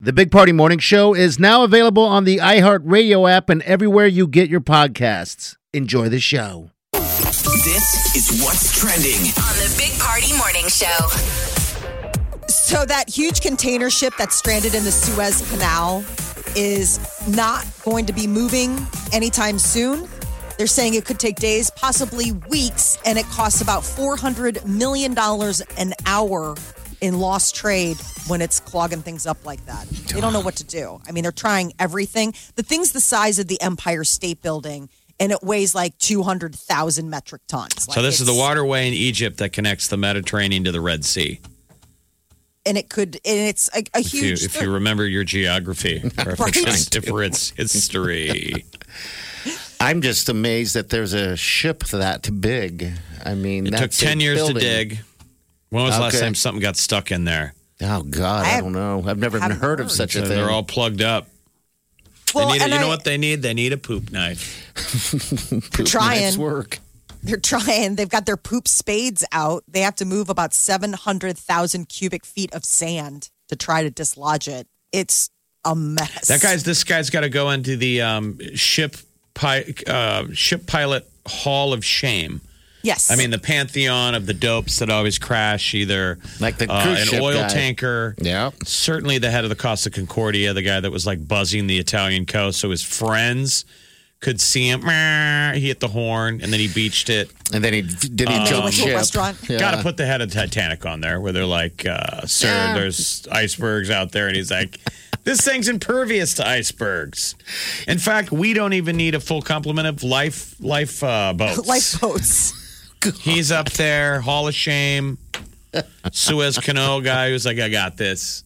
The Big Party Morning Show is now available on the iHeartRadio app and everywhere you get your podcasts. Enjoy the show. This is what's trending. on the Big Party Morning Show. So that huge container ship that's stranded in the Suez Canal is not going to be moving anytime soon. They're saying it could take days, possibly weeks, and it costs about $400 million an hour in lost trade when it's clogging things up like that. They don't know what to do. I mean, they're trying everything. The thing's the size of the Empire State Building, and it weighs like 200,000 metric tons. So this is the waterway in Egypt that connects the Mediterranean to the Red Sea. And it could, and it's a, a If you, huge. if you remember your geography, or if, Right. it's, if it's history. I'm just amazed that there's a ship that big. I mean, It took that's a 10 years building. to dig. When was the last Okay. time something got stuck in there? Oh, God, I I, don't know. I've never even haven't heard of heard. such a So thing. they're all plugged up. well, they need a, and you know I- what they need? They need a poop knife. Poop trying. knife's work. They're trying. They've got their poop spades out. They have to move about 700,000 cubic feet of sand to try to dislodge it. It's a mess. That guy's this guy's got to go into the um, ship pi- uh, ship pilot Hall of Shame. Yes. I mean, the pantheon of the dopes that always crash, either Like the uh, an ship oil guy. tanker. Yeah. Certainly the head of the Costa Concordia, the guy that was like buzzing the Italian coast, so his friends could see him. He hit the horn and then he beached it. And then he did he And jump he went to a ship. restaurant. Yeah. Got to put the head of Titanic on there, where they're like, uh, "Sir, Yeah. there's icebergs out there," and he's like, "This thing's impervious to icebergs." In fact, we don't even need a full complement of life life uh, boats. lifeboats. He's up there, Hall of Shame, Suez Canal guy who's like, "I got this,"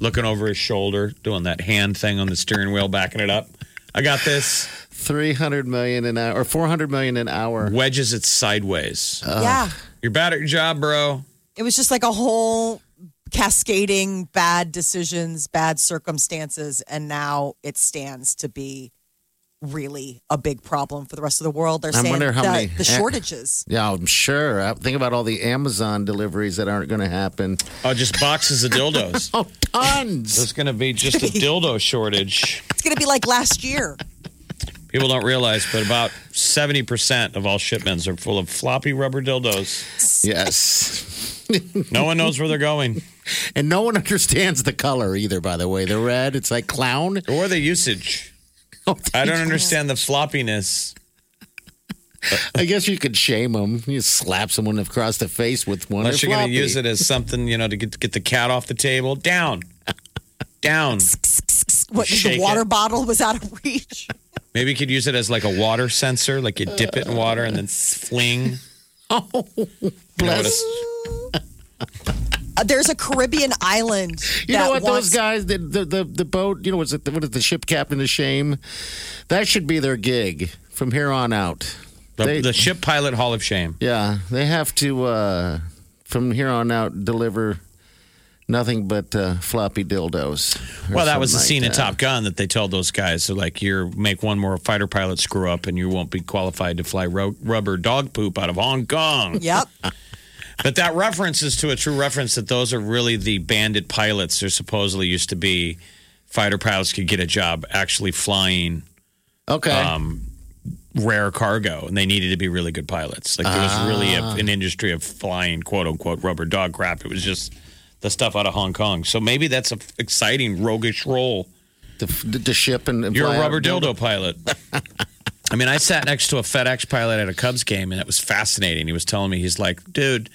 looking over his shoulder, doing that hand thing on the steering wheel, backing it up. I got this. 300 million an hour or 400 million an hour. Wedges it sideways. yeah. You're bad at your job, bro. It was just like a whole cascading bad decisions, bad circumstances. And now it stands to be really a big problem for the rest of the world. They're I saying wonder how the, many- the shortages. Yeah, I'm sure. Uh, Think about all the Amazon deliveries that aren't going to happen. Oh, just boxes of dildos. Oh, tons. There's going to be just a dildo shortage. It's going to be like last year. People don't realize, but about 70% of all shipments are full of floppy rubber dildos. yes. No one knows where they're going And no one understands the color either, by the way. The red, it's like clown. or the usage. I don't understand the floppiness. I guess you could shame them. You slap someone across the face with one. Unless you're going to use it as something, you know, to get, get the cat off the table. Down. Down. What, Shake the water it. bottle was out of reach. Maybe you could use it as like a water sensor, like you dip it in water and then fling. Oh, You know what bless. a- Uh, there's a Caribbean island. You that know what? wants- Those guys, the, the the the boat. You know, what's it what is the ship captain of shame? That should be their gig from here on out. the, They- the ship pilot Hall of Shame. Yeah, they have to uh, from here on out deliver nothing but uh, floppy dildos. Well, that was the something scene like in. Top Gun that they told those guys. So, like, you make one more fighter pilot screw up, and you won't be qualified to fly ro- rubber dog poop out of Hong Kong. Yep. But that reference is to a true reference that those are really the bandit pilots. There supposedly used to be fighter pilots could get a job actually flying Okay. um, rare cargo, and they needed to be really good pilots. Like there was really a, an industry of flying quote unquote rubber dog crap. It was just the stuff out of Hong Kong. So maybe that's an exciting roguish role. the, the ship and, and You're a rubber dildo pilot. I mean, I sat next to a FedEx pilot at a Cubs game, and it was fascinating. He was telling me, he's like, dude,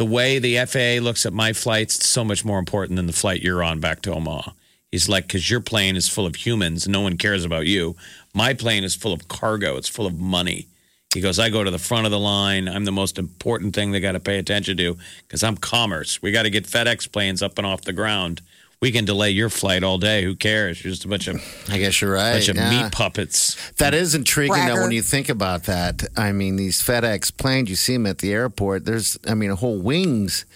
the way the FAA looks at my flights, so much more important than the flight you're on back to Omaha. He's like, because your plane is full of humans, no one cares about you. My plane is full of cargo, it's full of money. He goes, I go to the front of the line. I'm the most important thing they got to pay attention to because I'm commerce. We got to get FedEx planes up and off the ground. We can delay your flight all day. Who cares? You're just a bunch of I guess you're right. bunch of yeah. meat puppets. That is intriguing though when you think about that. I mean, these FedEx planes, you see them at the airport. There's, I mean, a whole wings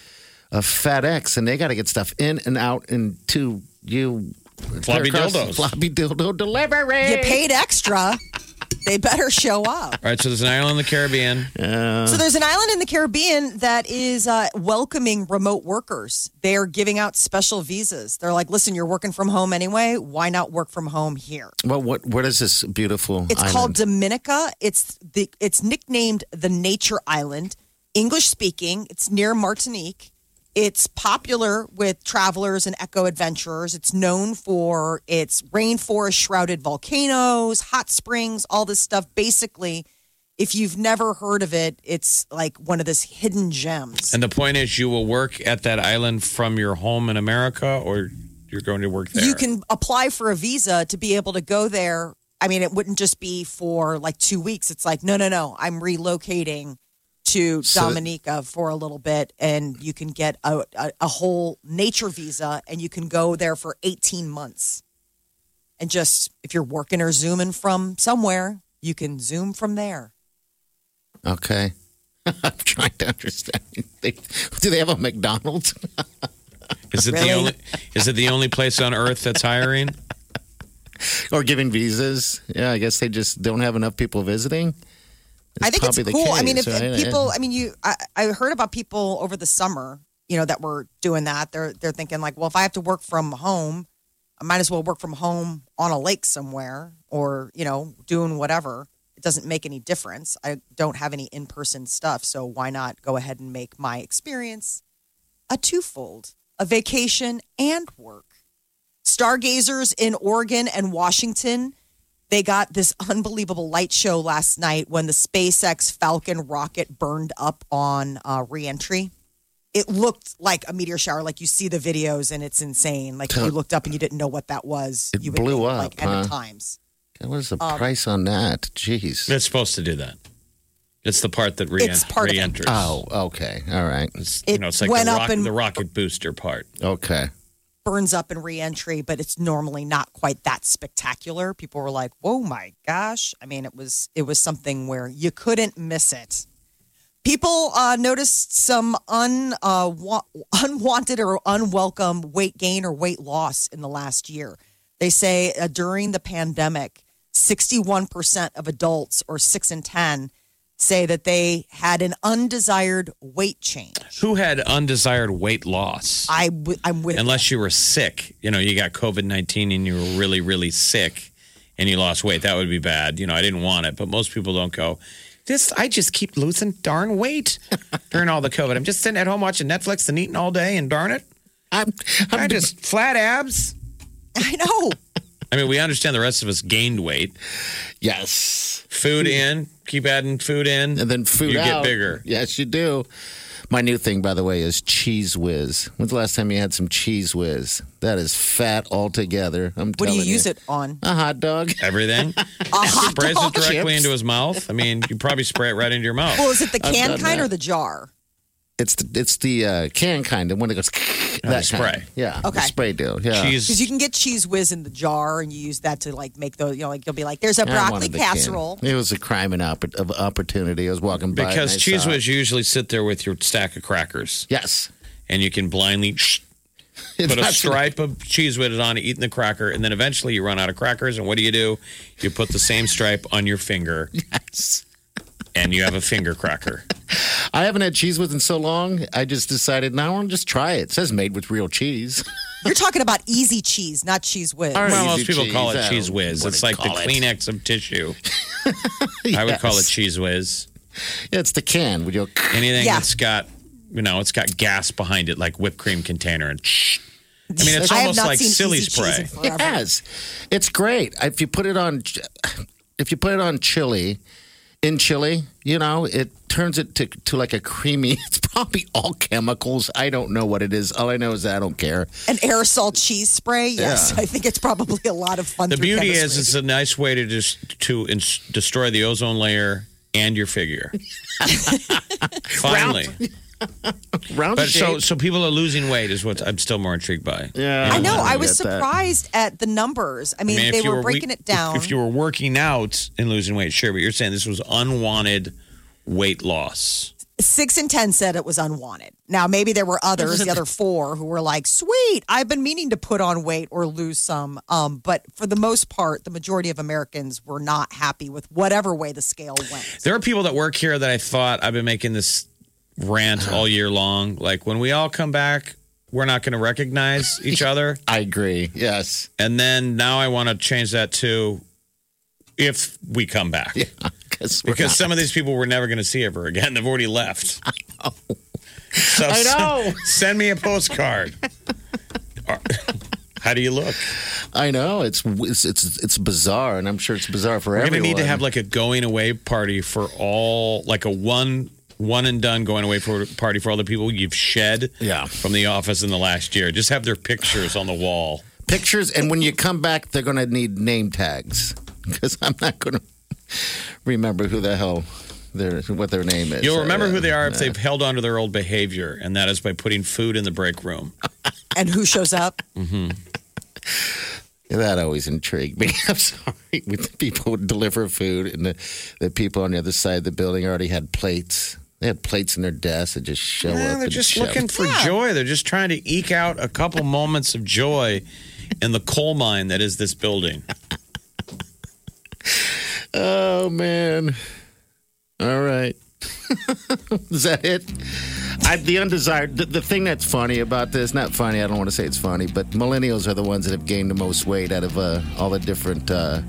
of FedEx, and they got to get stuff in and out and to you. Floppy across the dildos. Floppy dildo delivery. You paid extra. They better show up. All right, so there's an island in the Caribbean. So there's an island in the Caribbean that is uh, welcoming remote workers. They are giving out special visas. They're like, listen, you're working from home anyway. Why not work from home here? Well, what what is this beautiful? It's island? called Dominica. It's the it's nicknamed the Nature Island. English speaking. It's near Martinique. It's popular with travelers and eco adventurers. It's known for its rainforest shrouded volcanoes, hot springs, all this stuff. Basically, if you've never heard of it, it's like one of those hidden gems. And the point is, you will work at that island from your home in America, or you're going to work there. You can apply for a visa to be able to go there. I mean, it wouldn't just be for like two weeks. It's like, no, no, no. I'm relocating to So- Dominica for a little bit, and you can get a, a, a whole nature visa, and you can go there for 18 months. And just if you're working or zooming from somewhere, you can zoom from there. Okay. I'm trying to understand. Do they have a McDonald's? is it the only? Is it the only place on earth that's hiring? or giving visas? Yeah, I guess they just don't have enough people visiting. I think it's cool. I mean, if case, right? people, I mean, you, I, I heard about people over the summer, you know, that were doing that. They're they're thinking like, well, if I have to work from home, I might as well work from home on a lake somewhere, or you know, doing whatever. It doesn't make any difference. I don't have any in person stuff, so why not go ahead and make my experience a twofold: a vacation and work. Stargazers in Oregon and Washington they got this unbelievable light show last night when the SpaceX Falcon rocket burned up on uh, reentry. It looked like a meteor shower. Like you see the videos, and it's insane. Like you looked up and you didn't know what that was. It you blew think, up, like end of times. God, what is the Um, price on that? Jeez. It's supposed to do that. It's the part that re- It's part of it. re-enters. Oh, okay. All right. It's, you It know, it's like went the, up rock, and- the rocket booster part. Okay. Burns up in reentry, but it's normally not quite that spectacular. People were like, "Whoa, my gosh!" I mean, it was it was something where you couldn't miss it. People uh, noticed some un, uh, wa- unwanted or unwelcome weight gain or weight loss in the last year. They say uh, during the pandemic, 61% of adults, or 6 in 10, say that they had an undesired weight change. Who had undesired weight loss? I w- I'm with Unless you were sick, you know, you got COVID 19 and you were really, really sick and you lost weight. That would be bad. You know, I didn't want it, but most people don't go, this, I just keep losing darn weight during all the COVID. I'm just sitting at home watching Netflix and eating all day, and darn it, I'm, I I'm just flat abs. I know. I mean, we understand the rest of us gained weight. yes. Food hmm. in, keep adding food in, And then food you out. get bigger. Yes, you do. My new thing, by the way, is Cheez Whiz. When's the last time you had some Cheez Whiz? That is fat altogether. I'm What do telling you use it on? A hot dog. Everything. A hot Sprays dog? it directly Chips. into his mouth. I mean, you probably spray it right into your mouth. Well, is it the I've can done kind that. or the jar? It's the it's the uh, can kind of when it goes the that spray. kind. Yeah. Okay. The spray deal. Yeah. Cheese. Because you can get Cheez Whiz in the jar, and you use that to like make those. You know, like you'll be like, "There's a I broccoli wanted the can. casserole." It was a crime and oppor- of opportunity. I was walking by Because and I cheese saw it. whiz, you usually sit there with your stack of crackers, Yes. and you can blindly put a That's- stripe of Cheez Whiz on it, eating the cracker, and then eventually you run out of crackers. And what do you do? You put the same stripe on your finger, Yes. And you have a finger cracker. I haven't had Cheez Whiz in so long. I just decided now I want to just try it. It says made with real cheese. You're talking about easy cheese, not Cheez Whiz. All right. Well, Easy most people call it Cheez Whiz. It's like the it. Kleenex of tissue. I would call it Cheez Whiz. Yeah, It's the can. Would you? Anything Yeah. that's got, you know, it's got gas behind it, like whipped cream container, and Shh. I mean, it's I almost like silly spray. in forever. Yes, it's great. If you put it on, if you put it on chili, in chili, you know, it turns it to, to like a creamy. It's probably all chemicals. I don't know what it is. All I know is that I don't care. An aerosol cheese spray. Yes, Yeah. I think it's probably a lot of fun. The through beauty is, it's a nice way to just to ins- destroy the ozone layer and your figure. Finally, Round But so shape. so people are losing weight is what I'm still more intrigued by. yeah, I know. I get was that. surprised at the numbers. I mean, I mean, they if you were we- breaking it if- down. If, you were working out and losing weight, sure, but you're saying this was unwanted weight loss. Six and 10 said it was unwanted. Now, maybe there were others, the other four, who were like, sweet, I've been meaning to put on weight or lose some. Um, but for the most part, the majority of Americans were not happy with whatever way the scale went. There are people that work here that I thought I've been making this rant uh-huh. all year long. Like when we all come back, we're not going to recognize each other. I agree. Yes. And then now I want to change that to if we come back. Because Because not- some of these people we're never going to see ever again. They've already left. I know. So I know. Send, send me a postcard. How do you look? I know it's it's it's it's bizarre, and I'm sure it's bizarre for everyone. We're going to need to have like a going away party for all, like a one one and done going away for party for all the people you've shed Yeah. from the office in the last year. Just have their pictures on the wall. pictures, and when you come back, they're going to need name tags because I'm not going to remember who the hell their what their name is. You'll remember Uh, who they are if they've held on to their old behavior, and that is by putting food in the break room. And who shows up? That always intrigued me. I'm sorry. When the people would deliver food, and the, the people on the other side of the building already had plates. They had plates in their desks that just show up. They're just shove- looking for joy. They're just trying to eke out a couple moments of joy in the coal mine that is this building. Oh man! All right, is that it? I, the undesired. The, the thing that's funny about this, not funny. I don't want to say it's funny, but millennials are the ones that have gained the most weight out of uh, all the different, uh,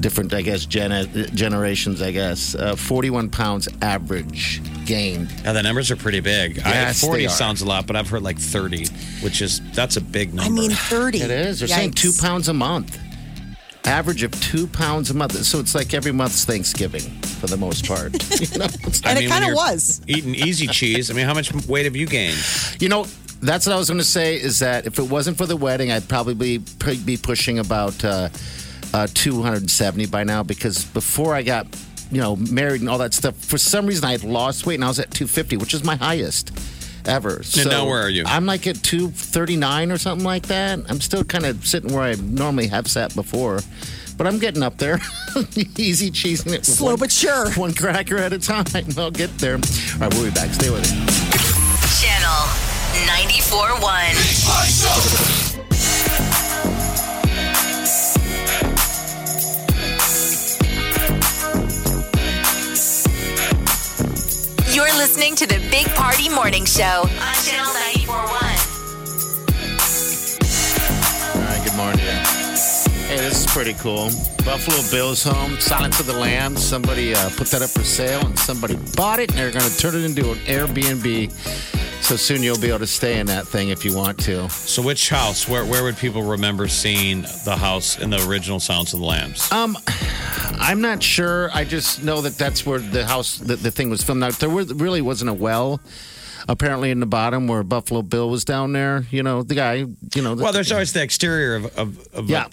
different, I guess, gen- generations. I guess uh, forty-one pounds average gained. Yeah, the numbers are pretty big. Yes, I, 40 they are. sounds a lot, but I've heard like 30, which is, that's a big number. I mean, 30. It is. They're saying two pounds a month. Average of two pounds a month. So it's like every month's Thanksgiving for the most part. you know, It's I And it kinda was. Eating easy cheese. I mean, how much weight have you gained? You know, that's what I was going to say. Is that if it wasn't for the wedding, I'd probably be, be pushing about uh, uh, 270 by now. Because before I got, you know, married and all that stuff, for some reason I had lost weight and I was at 250, which is my highest ever. So now where are you? I'm like at 239 or something like that. I'm still kind of sitting where I normally have sat before. But I'm getting up there. Easy cheesing it. Slow one- but sure. One cracker at a time. I'll get there. All right, we'll be back. Stay with us. Channel 94.1. You're listening to the Big Party Morning Show on Channel 94.1. All right, good morning. Hey, this is pretty cool. Buffalo Bills home, Silence of the Lambs. Somebody uh, put that up for sale, and somebody bought it, and they're going to turn it into an Airbnb. So soon you'll be able to stay in that thing if you want to. So, which house? Where where would people remember seeing the house in the original Sounds of the Lambs? Um, I'm not sure. I just know that that's where the house, the, the thing was filmed. Now, there was, really wasn't a well. Apparently, in the bottom where Buffalo Bill was down there, you know, the guy, you know. The, well, there's always the exterior of, of, of yeah, uh,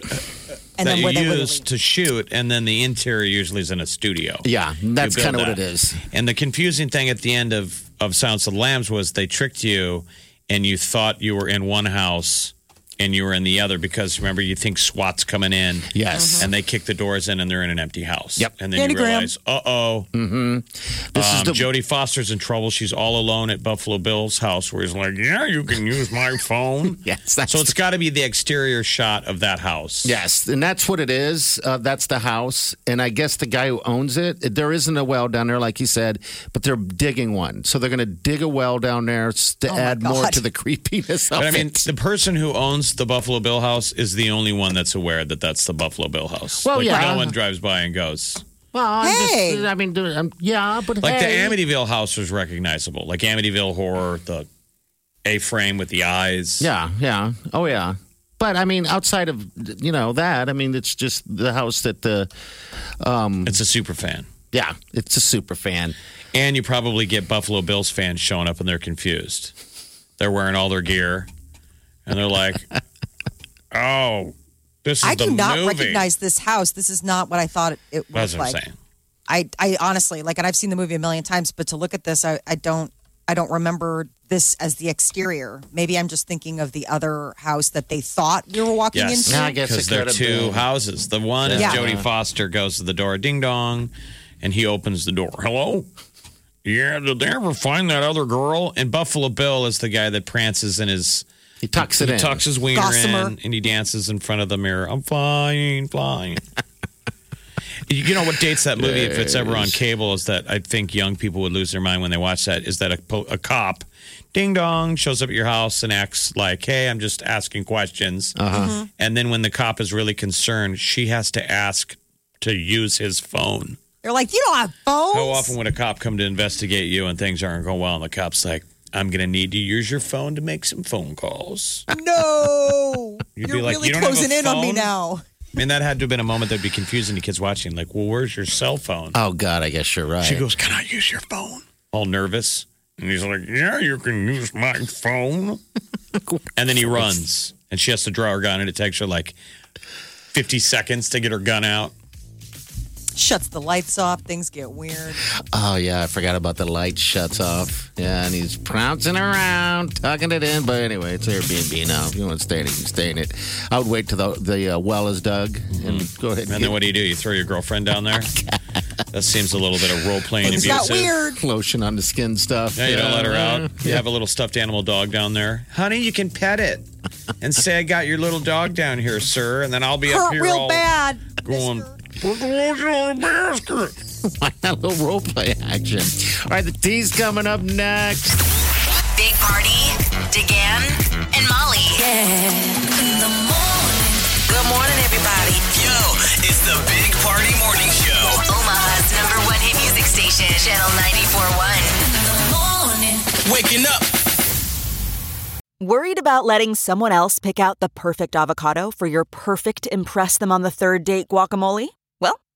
And that then you use to shoot, and then the interior usually is in a studio. yeah, that's kind of what it is. And the confusing thing at the end of, of Silence of the Lambs was they tricked you and you thought you were in one house and you were in the other because remember, you think SWAT's coming in. Yes. And they kick the doors in and they're in an empty house. Yep. And then Danny you Graham. realize, uh oh. This is Um, the Jodie Foster's in trouble. She's all alone at Buffalo Bill's house where he's like, Yeah, you can use my phone. Yes, that's So it's got to be the exterior shot of that house. Yes, and that's what it is. Uh, that's the house, and I guess the guy who owns it. There isn't a well down there, like he said, but they're digging one. So they're going to dig a well down there to my add more to the creepiness of it. But I mean, it. the person who owns the Buffalo Bill house is the only one that's aware that that's the Buffalo Bill house. Well, like, yeah. No one drives by and goes. Well, I'm Hey! just, I mean, dude, um, yeah, but Like hey. the Amityville house was recognizable. Like Amityville horror, the A frame with the eyes. Yeah, yeah, oh yeah. But I mean, outside of you know that, I mean, it's just the house that the It's a super fan. yeah, it's a super fan. And you probably get Buffalo Bills fans showing up and they're confused. They're wearing all their gear and they're like, oh, this is the thing. I the do not movie. recognize this house. This is not what I thought it, it That's looked what I'm like. saying. I, I honestly like, and I've seen the movie a million times, but to look at this, I, I don't. I don't remember this as the exterior. Maybe I'm just thinking of the other house that they thought we were walking Yes. into. Yeah, I guess because it they're two been. houses. The one is Yeah. Jodie Foster goes to the door, ding dong, and he opens the door. Hello. Yeah, did they ever find that other girl? And Buffalo Bill is the guy that prances in his. He tucks it he in. tucks his wiener Gossamer. in and he dances in front of the mirror. I'm flying, flying. you know what dates that movie if it's ever on cable is that I think young people would lose their mind when they watch that is that a, po- a cop ding dong shows up at your house and acts like hey I'm just asking questions Uh-huh. and then when the cop is really concerned she has to ask to use his phone They're like, you don't have phones. how often would a cop come to investigate you and things aren't going well and the cop's like I'm gonna need to use your phone to make some phone calls No. You'd You're be like, really "You don't have closing in on me now. I mean, that had to have been a moment that'd be confusing to kids watching. Like, well, where's your cell phone? Oh God, I guess you're right. She goes, Can I use your phone? All nervous. And he's like, Yeah, you can use my phone. and then he runs. And she has to draw her gun, and it takes her like 50 seconds to get her gun out. Shuts the lights off. Things get weird. Oh yeah, I forgot about the light shuts off. Yeah, and he's prancing around, tucking it in. But anyway, it's Airbnb now. If you want to stay in it, you can stay in it. I would wait till the the uh, well is dug and go ahead and, And get then what do you do? You throw your girlfriend down there? that seems a little bit of role playing Things abusive. got weird. lotion on the skin stuff. Yeah, you don't let her out. You have a little stuffed animal dog down there. Honey, you can pet it and say, I got your little dog down here, sir. And then I'll be up here real all bad. going, mister. Put the lotion on the basket. Why not a little role play action? All right, the tea's coming up next. Big Party, DeGan, and Molly. In the morning. Good morning, everybody. Yo, it's the Big Party Morning Show. Omaha's number one hit music station, Channel 94.1. In the morning. Waking up. Worried about letting someone else pick out the perfect avocado for your perfect Impress Them on the Third Date guacamole?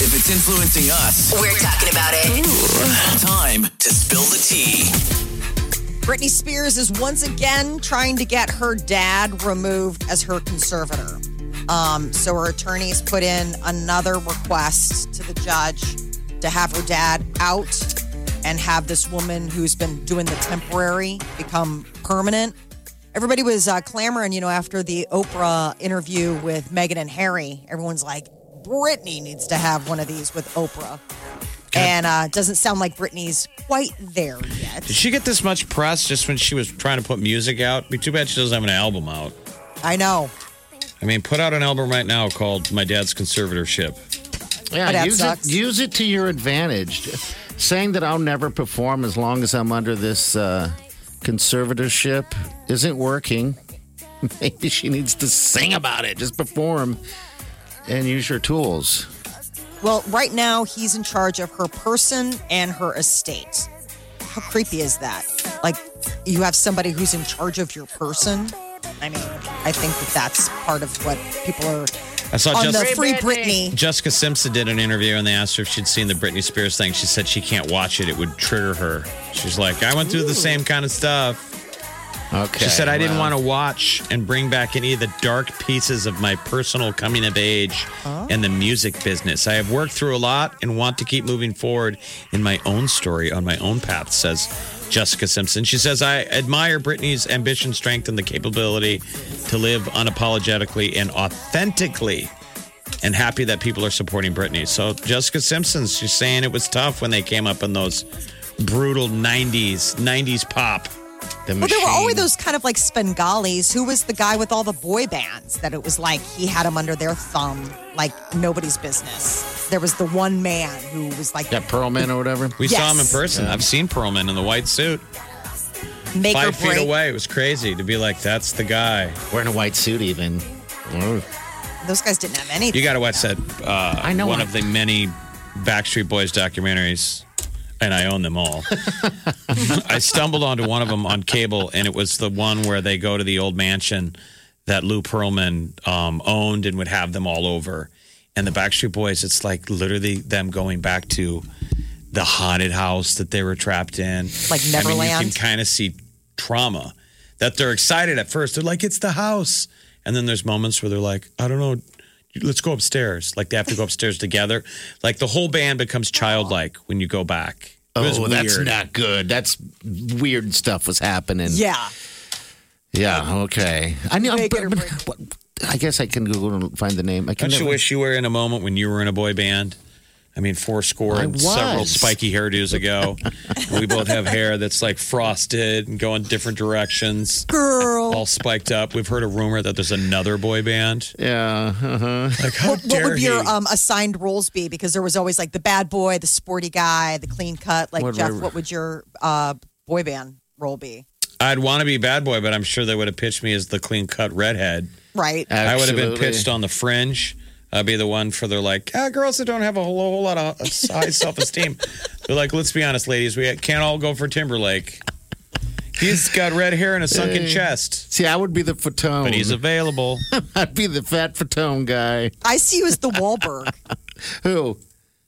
If it's influencing us, We're talking about it. time to spill the tea. Britney Spears is once again trying to get her dad removed as her conservator. Um, so her attorneys put in another request to the judge to have her dad out and have this woman who's been doing the temporary become permanent. Everybody was uh, clamoring, you know, after the Oprah interview with Meghan and Harry. Everyone's like, Britney needs to have one of these with Oprah. And uh, it doesn't sound like Britney's quite there yet. Did she get this much press just when she was trying to put music out? Be too bad she doesn't have an album out. I know. I mean, put out an album right now called My Dad's Conservatorship. Yeah, My use sucks. it. Use it to your advantage. Saying that I'll never perform as long as I'm under this uh, conservatorship isn't working. Maybe she needs to sing about it. Just perform and use your tools. Well, right now he's in charge of her person and her estate. How creepy is that? Like, you have somebody who's in charge of your person. I mean, I think that that's part of what people are I saw on Jessica, the free Britney. Jessica Simpson did an interview and they asked her if she'd seen the Britney Spears thing. She said she can't watch it; it would trigger her. She's like, I went through the same kind of stuff. Okay. She said, I didn't well, want to watch and bring back any of the dark pieces of my personal coming of age and the music business. I have worked through a lot and want to keep moving forward in my own story on my own path, says Jessica Simpson. She says, I admire Britney's ambition, strength, and the capability to live unapologetically and authentically. And happy that people are supporting Britney. So, Jessica Simpson, she's saying it was tough when they came up in those brutal 90s, 90s pop. The Well, there were always those kind of like Svengalis. Who was the guy with all the boy bands that it was like he had them under their thumb, like nobody's business? There was the one man who was like That Pearlman or whatever. We saw him in Yes. person. I've seen Pearlman in the white suit, make five feet break. away. It was crazy to be like, that's the guy. Wearing a white suit, even. Oh. Those guys didn't have anything. You got to watch that. Uh, I know one I- of the many Backstreet Boys documentaries. And I own them all. I stumbled onto one of them on cable, and it was the one where they go to the old mansion that Lou Pearlman um, owned and would have them all over. And the Backstreet Boys, it's like literally them going back to the haunted house that they were trapped in. Like I mean, Neverland? you can kind of see trauma that they're excited at first. They're like, it's the house. And then there's moments where they're like, I don't know, let's go upstairs. Like they have to go upstairs together. Like the whole band becomes childlike when you go back. It was Oh, that's weird. not good. That's weird stuff was happening. Yeah. Yeah. Okay. I know. Make but- it or but- break it. I guess I can Google and find the name. I can. Don't you never- wish you were in a moment when you were in a boy band? I mean, four score and several was. spiky hairdos ago. we both have hair that's like frosted and going different directions, Girl. all spiked up. We've heard a rumor that there's another boy band. Yeah. Uh-huh. Like, how What, what dare would your um, assigned roles be? Because there was always like the bad boy, the sporty guy, the clean cut. Like What Jeff, were- what would your uh, boy band role be? I'd want to be bad boy, but I'm sure they would have pitched me as the clean cut redhead. Right. I would have been pitched on the fringe. I'd be the one for their like ah, girls that don't have a whole, whole lot of high self esteem. They're like, let's be honest, ladies, we can't all go for Timberlake. He's got red hair and a sunken chest, See, I would be the Fatone. but he's available. I'd be the fat Fatone guy. I see you as the Wahlberg. Who?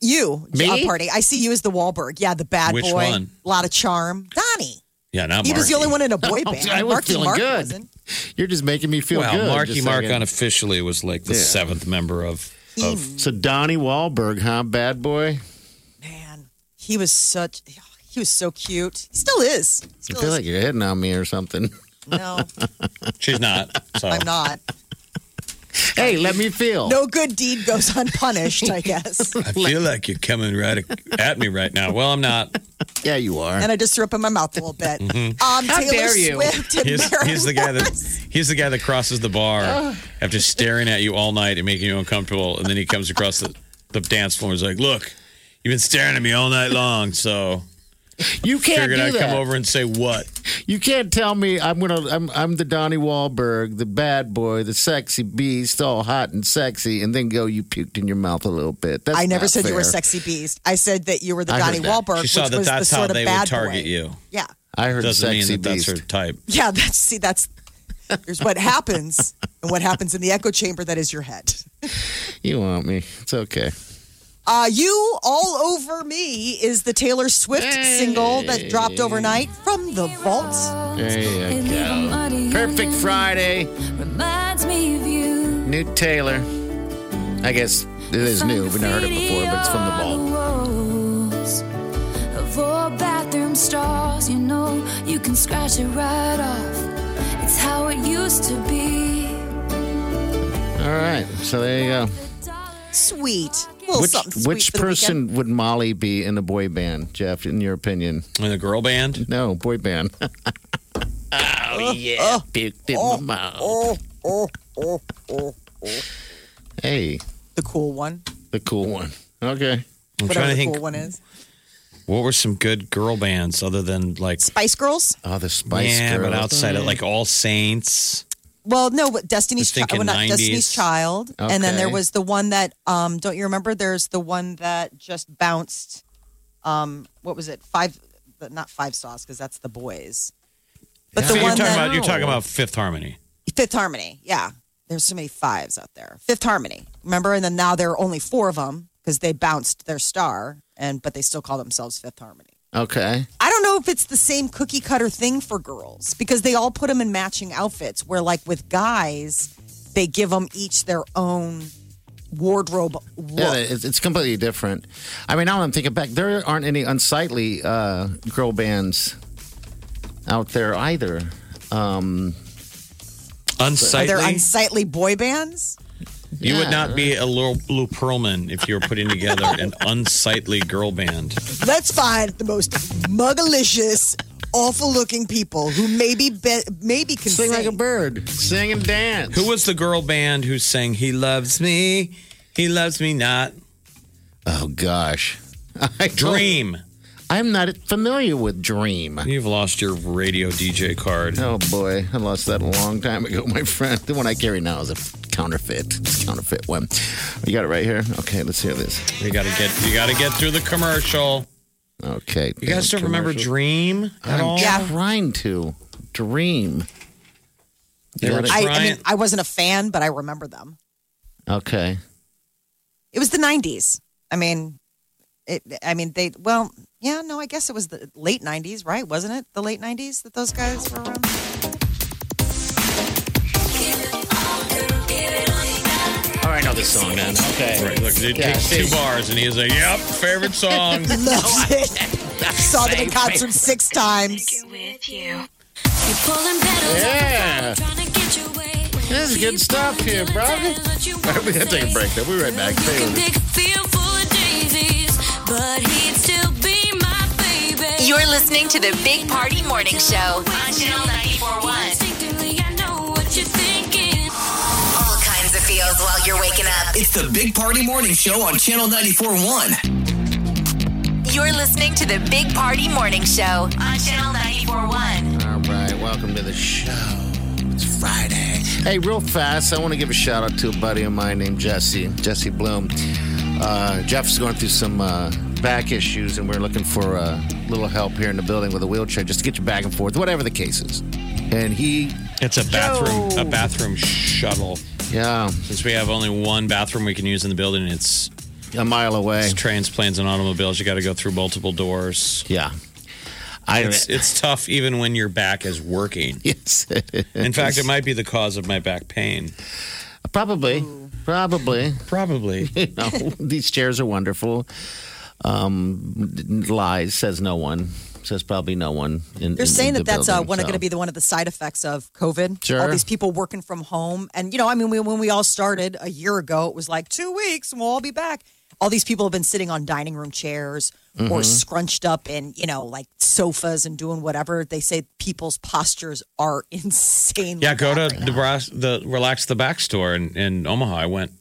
you, Me? uh, party. I see you as the Wahlberg. Yeah, the bad Which boy. one? A lot of charm. Donnie. Yeah, not He was the only one in a boy band. I was Marky feeling Mark good. wasn't. You're just making me feel Well, good. Marky just Mark saying. unofficially was like the Yeah. seventh member of. of So Donnie Wahlberg, huh? Bad boy. Man, he was such. He was so cute. He still is. I Still feel is. like you're hitting on me or something. no, she's not. So I'm not. Hey, let me feel. No good deed goes unpunished. I guess. I feel like you're coming right at me right now. Well, I'm not. Yeah, you are. and I just threw up in my mouth a little bit. Um, How Taylor dare you. Swift and He's, he's the guy that he's the guy that crosses the bar after staring at you all night and making you uncomfortable, and then he comes across the, the dance floor and is like, "Look, you've been staring at me all night long, so you can't figured do I'd that. come over and say what." You can't tell me I'm gonna. I'm I'm the Donnie Wahlberg, the bad boy, the sexy beast, all hot and sexy, and then go. You puked in your mouth a little bit. That's I never not said you were a sexy beast. I said that you were the I heard Donnie that. Wahlberg, She saw which that was the that's how sort of they bad would target boy. you. Yeah, I heard Doesn't mean sexy that that's beast. her type. yeah. That's see, that's here's what happens, and what happens in the echo chamber that is your head. You want me? It's okay. Uh, you all over me is the Taylor Swift single that dropped overnight from the vault. There you go. Perfect Friday. Reminds me of you. New Taylor. I guess it is new. We've never heard it before, but it's from the vault. Walls Of all bathroom stalls, you know you can scratch it right off. It's how it used to be. All right. So there you go. Sweet. Little Which something sweet which for the weekend. person would Molly be in a boy band, Jeff? In your opinion? In the girl band, No, boy band. Oh, oh yeah, oh, puked in my mouth. Oh, oh, oh, oh, oh. Hey, The cool one. the cool one. Okay. I'm Whatever trying to the think. cool one is. What were some good girl bands other than like? Spice Girls? Oh, the Spice Girls. yeah, Girls. but outside of like All Saints. Well, no, but Destiny's Child. Well, not 90s. Destiny's Child. And then there was the one that um don't you remember? There's the one that just bounced um what was it? Five not five stars because that's the boys. But So the you're one talking that about you're talking about Fifth Harmony. Fifth Harmony. Yeah. There's so many fives out there. Fifth Harmony. Remember? And then now there are only four of them because they bounced their star and but they still call themselves Fifth Harmony. Okay. I don't know if it's the same cookie cutter thing for girls because they all put them in matching outfits. Where like with guys, they give them each their own wardrobe look. Yeah, it's, it's completely different. I mean, now I'm thinking back, there aren't any unsightly uh, girl bands out there either. Um, Are Unsightly. there unsightly boy bands? You would not be a little Lou Pearlman if you were putting together an unsightly girl band. Let's find the most mugalicious, awful-looking people who maybe be, maybe can sing sing. like a bird, sing and dance. Who was the girl band who sang "He Loves Me, He Loves Me Not"? Oh gosh, I don't- Dream. I'm not familiar with Dream. You've lost your radio DJ card. Oh boy, I lost that a long time ago, my friend. The one I carry now is a counterfeit. It's a counterfeit one. You got it right here. Okay, let's hear this. You gotta get you gotta get through the commercial. Okay. You guys don't remember Dream at I'm all? Yeah. trying to dream. They were I, I mean, I wasn't a fan, but I remember them. Okay. It was the '90s. I mean, it. I mean, they. Well, yeah, no, I guess it was the late '90s, right? Wasn't it the late '90s that those guys were um, around? Oh, I know this song, man. Okay. Right, look, it Yeah, takes two bars, and he's like, "Yep, favorite song." Loved it. Saw them in concert six times. Yeah. This is good stuff here, bro. All right, we gotta take a break, though. We'll be right back. Stay with us. You're listening to the Big Party Morning Show on Channel 941. All kinds of feels while you're waking up. It's the Big Party Morning Show on Channel 94.1. You're listening to the Big Party Morning Show on Channel 941. All right, welcome to the show. It's Friday. Hey, real fast, I want to give a shout out to a buddy of mine named Jesse, Jesse Bloom. Uh, Jeff's going through some uh, back issues, and we're looking for a little help here in the building with a wheelchair just to get you back and forth, whatever the case is. And he, It's a bathroom, a bathroom shuttle. yeah, Since we have only one bathroom we can use in the building, it's, a mile away. it's trains, planes, and automobiles. You got to go through multiple doors. Yeah. I, It's it's tough even when your back is working. yes. In fact, it might be the cause of my back pain. Probably. Probably. Probably. you know, these chairs are wonderful. Um, lies says no one. Says probably no one. In, They're in saying the that that's uh, one so. going to be the one of the side effects of COVID. Sure. All these people working from home, and you know, I mean, we, when we all started a year ago, it was like two weeks and we'll all be back. All these people have been sitting on dining room chairs Mm-hmm. or scrunched up in, you know, like sofas and doing whatever. They say people's postures are insane. Yeah, go to the, the Relax the Back store in, in Omaha. I went,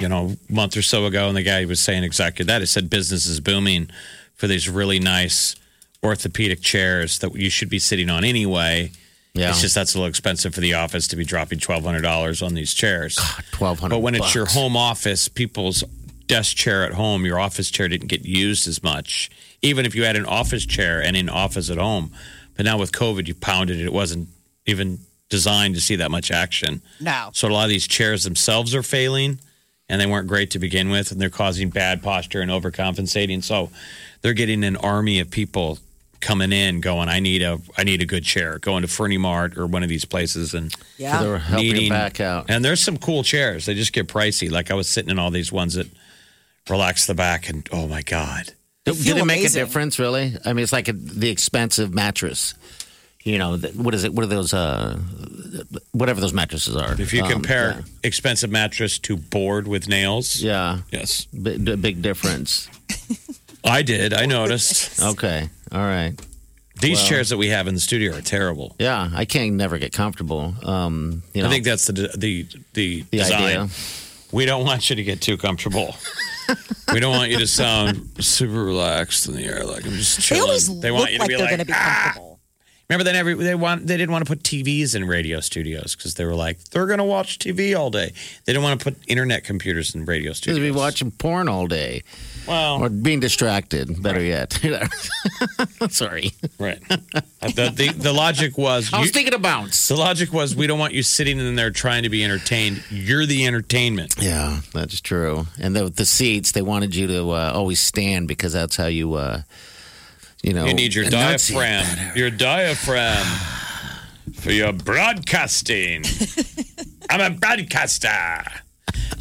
you know, a month or so ago, and the guy was saying exactly that. He said business is booming for these really nice orthopedic chairs that you should be sitting on anyway. Yeah. It's just that's a little expensive for the office to be dropping twelve hundred dollars on these chairs. twelve hundred. But when it's your home office, people's desk chair at home, your office chair didn't get used as much. Even if you had an office chair and an office at home. But now with COVID, you pounded it. It wasn't even designed to see that much action. No. So a lot of these chairs themselves are failing and they weren't great to begin with and they're causing bad posture and overcompensating. So they're getting an army of people coming in going, I need a I need a good chair, going to Furniture Mart or one of these places and Yeah. They're helping needing- back out. And there's some cool chairs. They just get pricey. Like I was sitting in all these ones that relax the back, and oh my god, Did, did it make amazing. a difference? Really? I mean, it's like a, the expensive mattress. You know, the, what is it? What are those? Uh, whatever those mattresses are. if you Um, compare expensive mattress to board with nails, yeah, yes, yeah big, big difference. I did. I noticed Okay, all right. these chairs that we have in the studio are terrible. Yeah, I can't never get comfortable. Um, you know, I think that's the the the, the design. idea. We don't want you to get too comfortable. we don't want you to sound super relaxed in the air, like I'm just They always they look want you to like be they're like, going to be "Ah." comfortable. Remember then every they want they didn't want to put TVs in radio studios because they were like they're going to watch TV all day. They didn't want to put internet computers in radio studios. Studios. Be watching porn all day Well, or being distracted. Better yet. Sorry, right. the, the the logic was I was you- thinking of bounce. the logic was we don't want you sitting in there trying to be entertained. You're the entertainment. Yeah, that's true. And the the seats, they wanted you to uh, always stand because that's how you, uh, you know, You need your diaphragm. Your diaphragm for your broadcasting. I'm a broadcaster.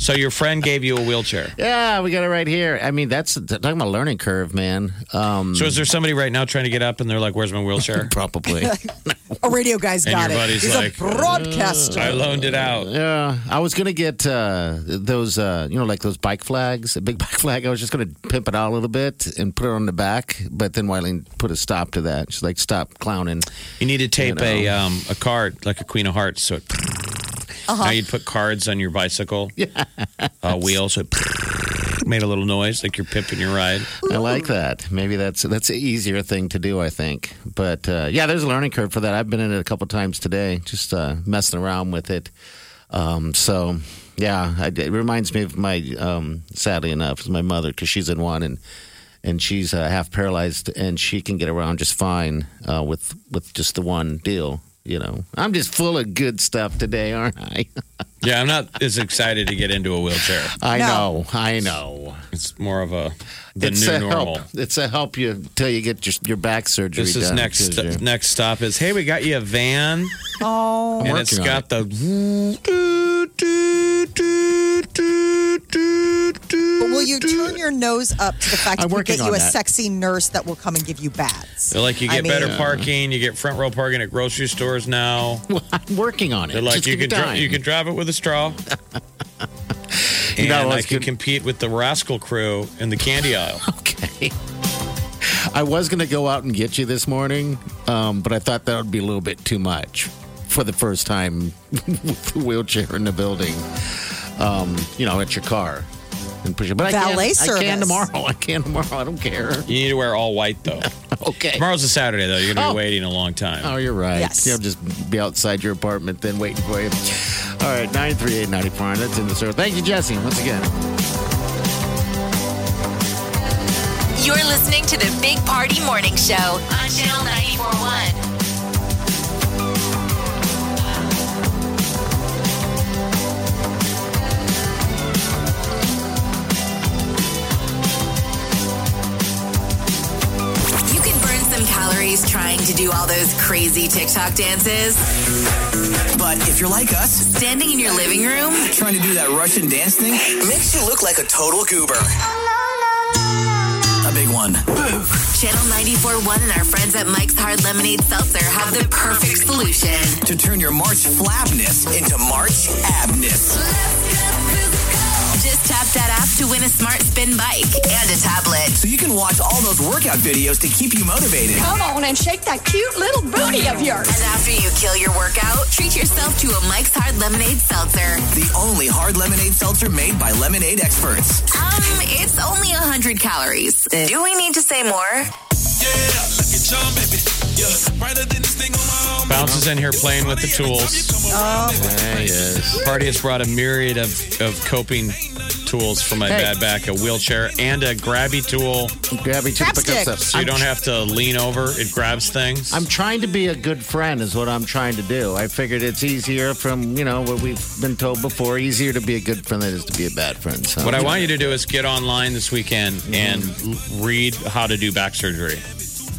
So your friend gave you a wheelchair. Yeah, we got it right here. I mean, that's talking about learning curve, man. Um, So is there somebody right now trying to get up and they're like, "Where's my wheelchair?" probably. A radio guy's And got your it. buddy's He's like, a broadcaster. I loaned it out. Yeah, I was gonna get uh, those, uh, you know, like those bike flags, a big bike flag. I was just gonna pimp it out a little bit and put it on the back, but then Wileen put a stop to that. She's like, "Stop clowning." You need to tape You a um, a card like a Queen of Hearts. So it, Uh-huh. now you'd put cards on your bicycle uh, wheel, so it made a little noise like you're pimping your ride. I like that. Maybe that's that's an easier thing to do. I think, but uh, yeah, there's a learning curve for that. I've been in it a couple times today, just uh, messing around with it. Um, so yeah, I, it reminds me of my um, sadly enough, my mother because she's in one and and she's uh, half paralyzed, and she can get around just fine uh, with with just the one deal. You know, I'm just full of good stuff today, aren't I? Yeah, I'm not as excited to get into a wheelchair. I No. know, I know. It's more of a the it's new a normal. help. It's a help you till you get your, your back surgery. This is done, next 'cause you're- next stop is hey, we got you a van Oh, and it's working on got the but will you turn your nose up to the fact I'm that we working get you a that. sexy nurse that will come and give you baths? They're like you I get better mean- parking, you get front row parking at grocery stores now. I'm working on it. They're like Just you can dri- you can drive it with a straw. You and know, I it's can good- compete with the rascal crew in the candy aisle. Okay. I was going to go out and get you this morning, um, but I thought that would be a little bit too much for the first time with the wheelchair in the building. Um, you know, at your car and push it. But I Valet can, I can service. tomorrow. I can tomorrow. I don't care. You need to wear all white though. Okay. Tomorrow's a Saturday though. You're gonna Oh. be waiting a long time. Oh, you're right. Yes. You'll just be outside your apartment then waiting for you. All right, 938 94. That's in the store. Thank you, Jesse, once again. You're listening to the Big Party Morning Show on Channel 941. To do all those crazy TikTok dances. But if you're like us, Standing in your living room, trying to do that Russian dance thing makes you look like a total goober. A big one. Channel 941 and our friends at Mike's Hard Lemonade Seltzer have the perfect solution. To turn your March flabness into March abness. Just tap that app to win a smart spin bike and a tablet. So you can watch all those workout videos to keep you motivated. Come on and shake that cute little booty of yours. And after you kill your workout, treat yourself to a Mike's Hard Lemonade Seltzer. The only hard lemonade seltzer made by lemonade experts. Um, it's only 100 calories. Do we need to say more? Yeah, look at John, baby. Yeah, Bounces in here playing with the tools. Oh. There he is. Party has brought a myriad of, of coping tools for my Hey. bad back, a wheelchair and a grabby tool Grab each Crap pick up stuff. so you I'm don't have to lean over. It grabs things. I'm trying to be a good friend, is what I'm trying to do. I figured it's easier from, you know, what we've been told before, easier to be a good friend than it is to be a bad friend. So, What I want you to do is get online this weekend mm-hmm. and read how to do back surgery.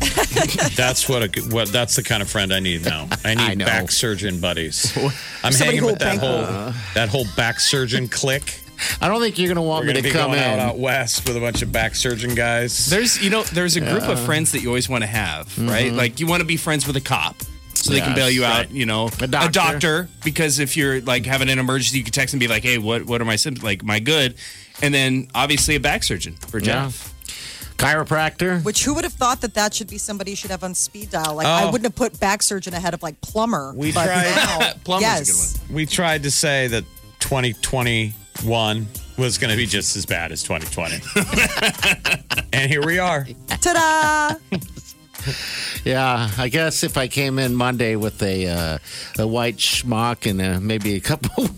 that's what a what that's the kind of friend I need now. I need I back surgeon buddies. I'm Somebody hanging with that will whole uh-huh. that whole back surgeon clique. I don't think you're going to want We're me to to be come going in. out out west with a bunch of back surgeon guys. There's, you know, there's a group of friends that you always want to have, mm-hmm. right? Like you want to be friends with a cop. So they can bail you out, right. you know, A doctor. because if you're like having an emergency, you can text and be like, "Hey, what what are my symptoms? Like, am I good?" And then obviously a back surgeon for Yeah. Jeff. Chiropractor. Which who would have thought that that should be somebody you should have on speed dial? Like I Oh. wouldn't have put back surgeon ahead of like plumber. We but tried- now- Plumber's a yes. good one. we tried to say that 2021 was going to be just as bad as 2020. and here we are. Ta-da! Yeah, I guess if I came in Monday with a uh, a white schmuck and uh, maybe a couple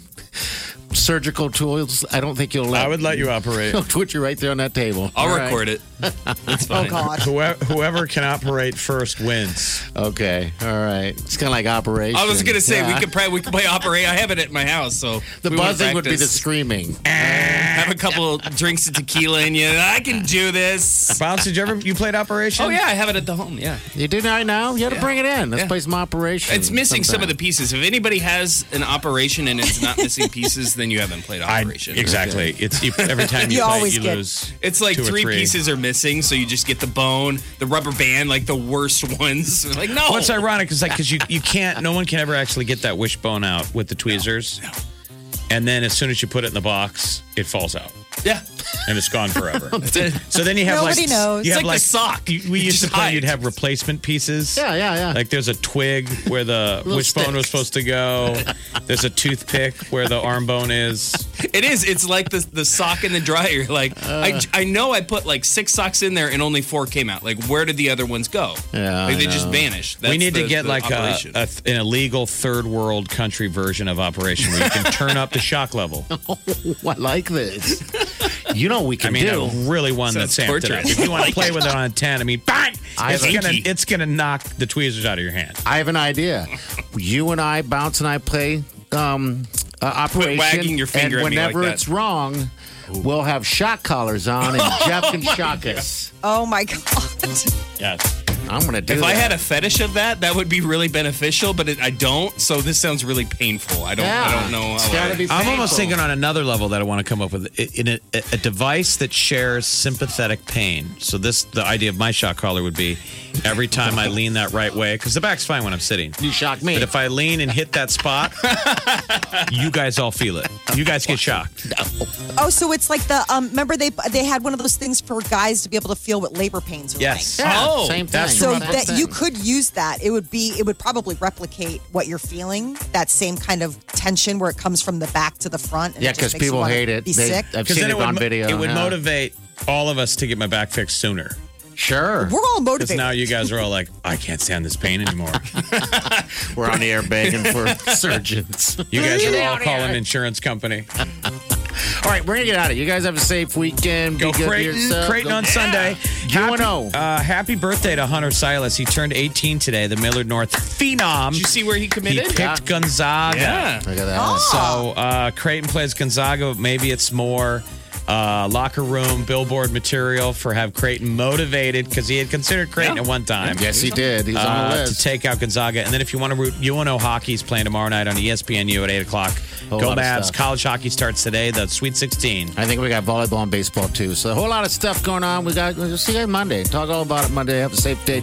surgical tools, I don't think you'll let. I would let you operate. I'll put you right there on that table. I'll All right. record it. It's oh, fine. Oh God. Whoever, whoever can operate first wins. Okay, all right. It's kind of like operation. I was gonna say Yeah. we could probably we could play operate. I have it at my house, so The buzzing would be the screaming. have a couple drinks of tequila in you. I can do this. Bounce, did you ever you played Operation? Oh yeah, I have it at the home. Yeah, You did right now. You had to bring it in. Let's Yeah. play some operation. it's missing some of the pieces. If anybody has an operation and it's not missing pieces, then you haven't played I, operation. exactly. It's you, every time you, You play, always you get- lose. It's like two or three, pieces are missing, so you just get the bone, the rubber band, like the worst ones. Like no, What's ironic is like because you you can't. No one can ever actually get that wishbone out with the tweezers. And then as soon as you put it in the box, it falls out Yeah, and it's gone forever. So then you have Nobody like knows. You It's have like the sock. you- we You used to just play. hide. You'd have replacement pieces. Yeah, yeah, yeah. Like there's a twig where the Little wishbone was supposed to go. There's a toothpick where the arm bone is. It is. It's like the the sock in the dryer. Like I, uh. I know I put like six socks in there and only four came out. Like where did the other ones go? Yeah, like I they just know. vanished. we That's need to the- get the like a, operation. a, an illegal third world country version of Operation where you can turn up the shock level. Oh, I like this. You know what we I can mean, do. a really one Sounds that's amped it up. If you want to play with it on a 10, I mean, bang! I It's gonna, it's gonna knock the tweezers out of your hand. I have an idea. You and I, Bounce and I play um, uh, Operation. wagging your finger and at me like whenever that. it's wrong, we'll have shock collars on and Jeff Oh can shock us. Oh my God. Yes. I'm going to do If that. I had a fetish of that, that would be really beneficial, but it, I don't. So this sounds really painful. I don't. I don't know. It's how got to I- be I'm almost thinking on another level that I want to come up with in a, a device that shares sympathetic pain. So this, the idea of my shock collar would be every time I lean that right way, because the back's fine when I'm sitting. You shock me. But if I lean and hit that spot, you guys all feel it. You guys get shocked. Oh, so it's like the um. Remember they they had one of those things for guys to be able to feel what labor pains are Yes. like. Yeah, Oh, same thing. that's So that you could use that. It would be. It would probably replicate what you're feeling. That same kind of tension where it comes from the back to the front. and Yeah, because makes you people hate it. Be They- sick. I've seen it, it would, on mo- video. it would yeah. motivate all of us to get my back fixed sooner. Sure. We're all Because motivated. now you guys are all like, I can't stand this pain anymore. We're on the air begging for surgeons. You guys are all calling insurance company. All right, we're going to get out of it. You guys have a safe weekend. Go Be good to Creighton, yourself. Creighton Go- on Sunday. UNO. Happy, uh, happy birthday to Hunter Sallis. He turned 18 today, the Millard North phenom. Did you see where he committed? he committed? picked Yeah. Gonzaga. Yeah. Look at that. So uh, Creighton plays Gonzaga. Maybe it's more uh, locker room billboard material for have Creighton motivated because he had considered Creighton Yeah. at one time. Yes, he did. He's on Uh, the to take out Gonzaga. And then if you want to root, UNO hockey's playing tomorrow night on ESPNU at 8 o'clock. Whole Go Mavs. College hockey starts today, the Sweet 16. I think we got volleyball and baseball too. So a whole lot of stuff going on. We got. We'll see you Monday. Talk all about it Monday. Have a safe day.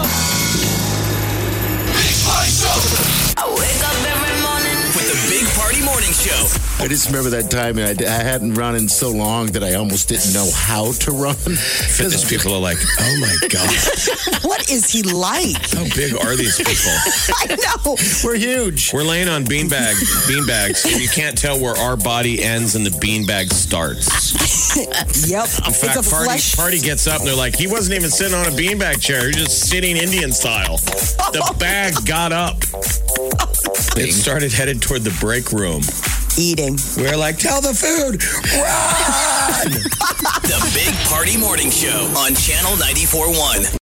Show. I just remember that time I, I hadn't run in so long that I almost didn't know how to run. Fitness people are like, oh my God, what is he like? how big are these people? I know. We're huge. We're laying on beanbag beanbags, and you can't tell where our body ends and the beanbag starts. Yep. In it's fact, a party flesh. party gets up and they're like, he wasn't even sitting on a beanbag chair; he was just sitting Indian style. The bag got up. It started headed toward the break room. Eating. We are like, tell the food, run! The Big Party Morning Show on Channel 94.1.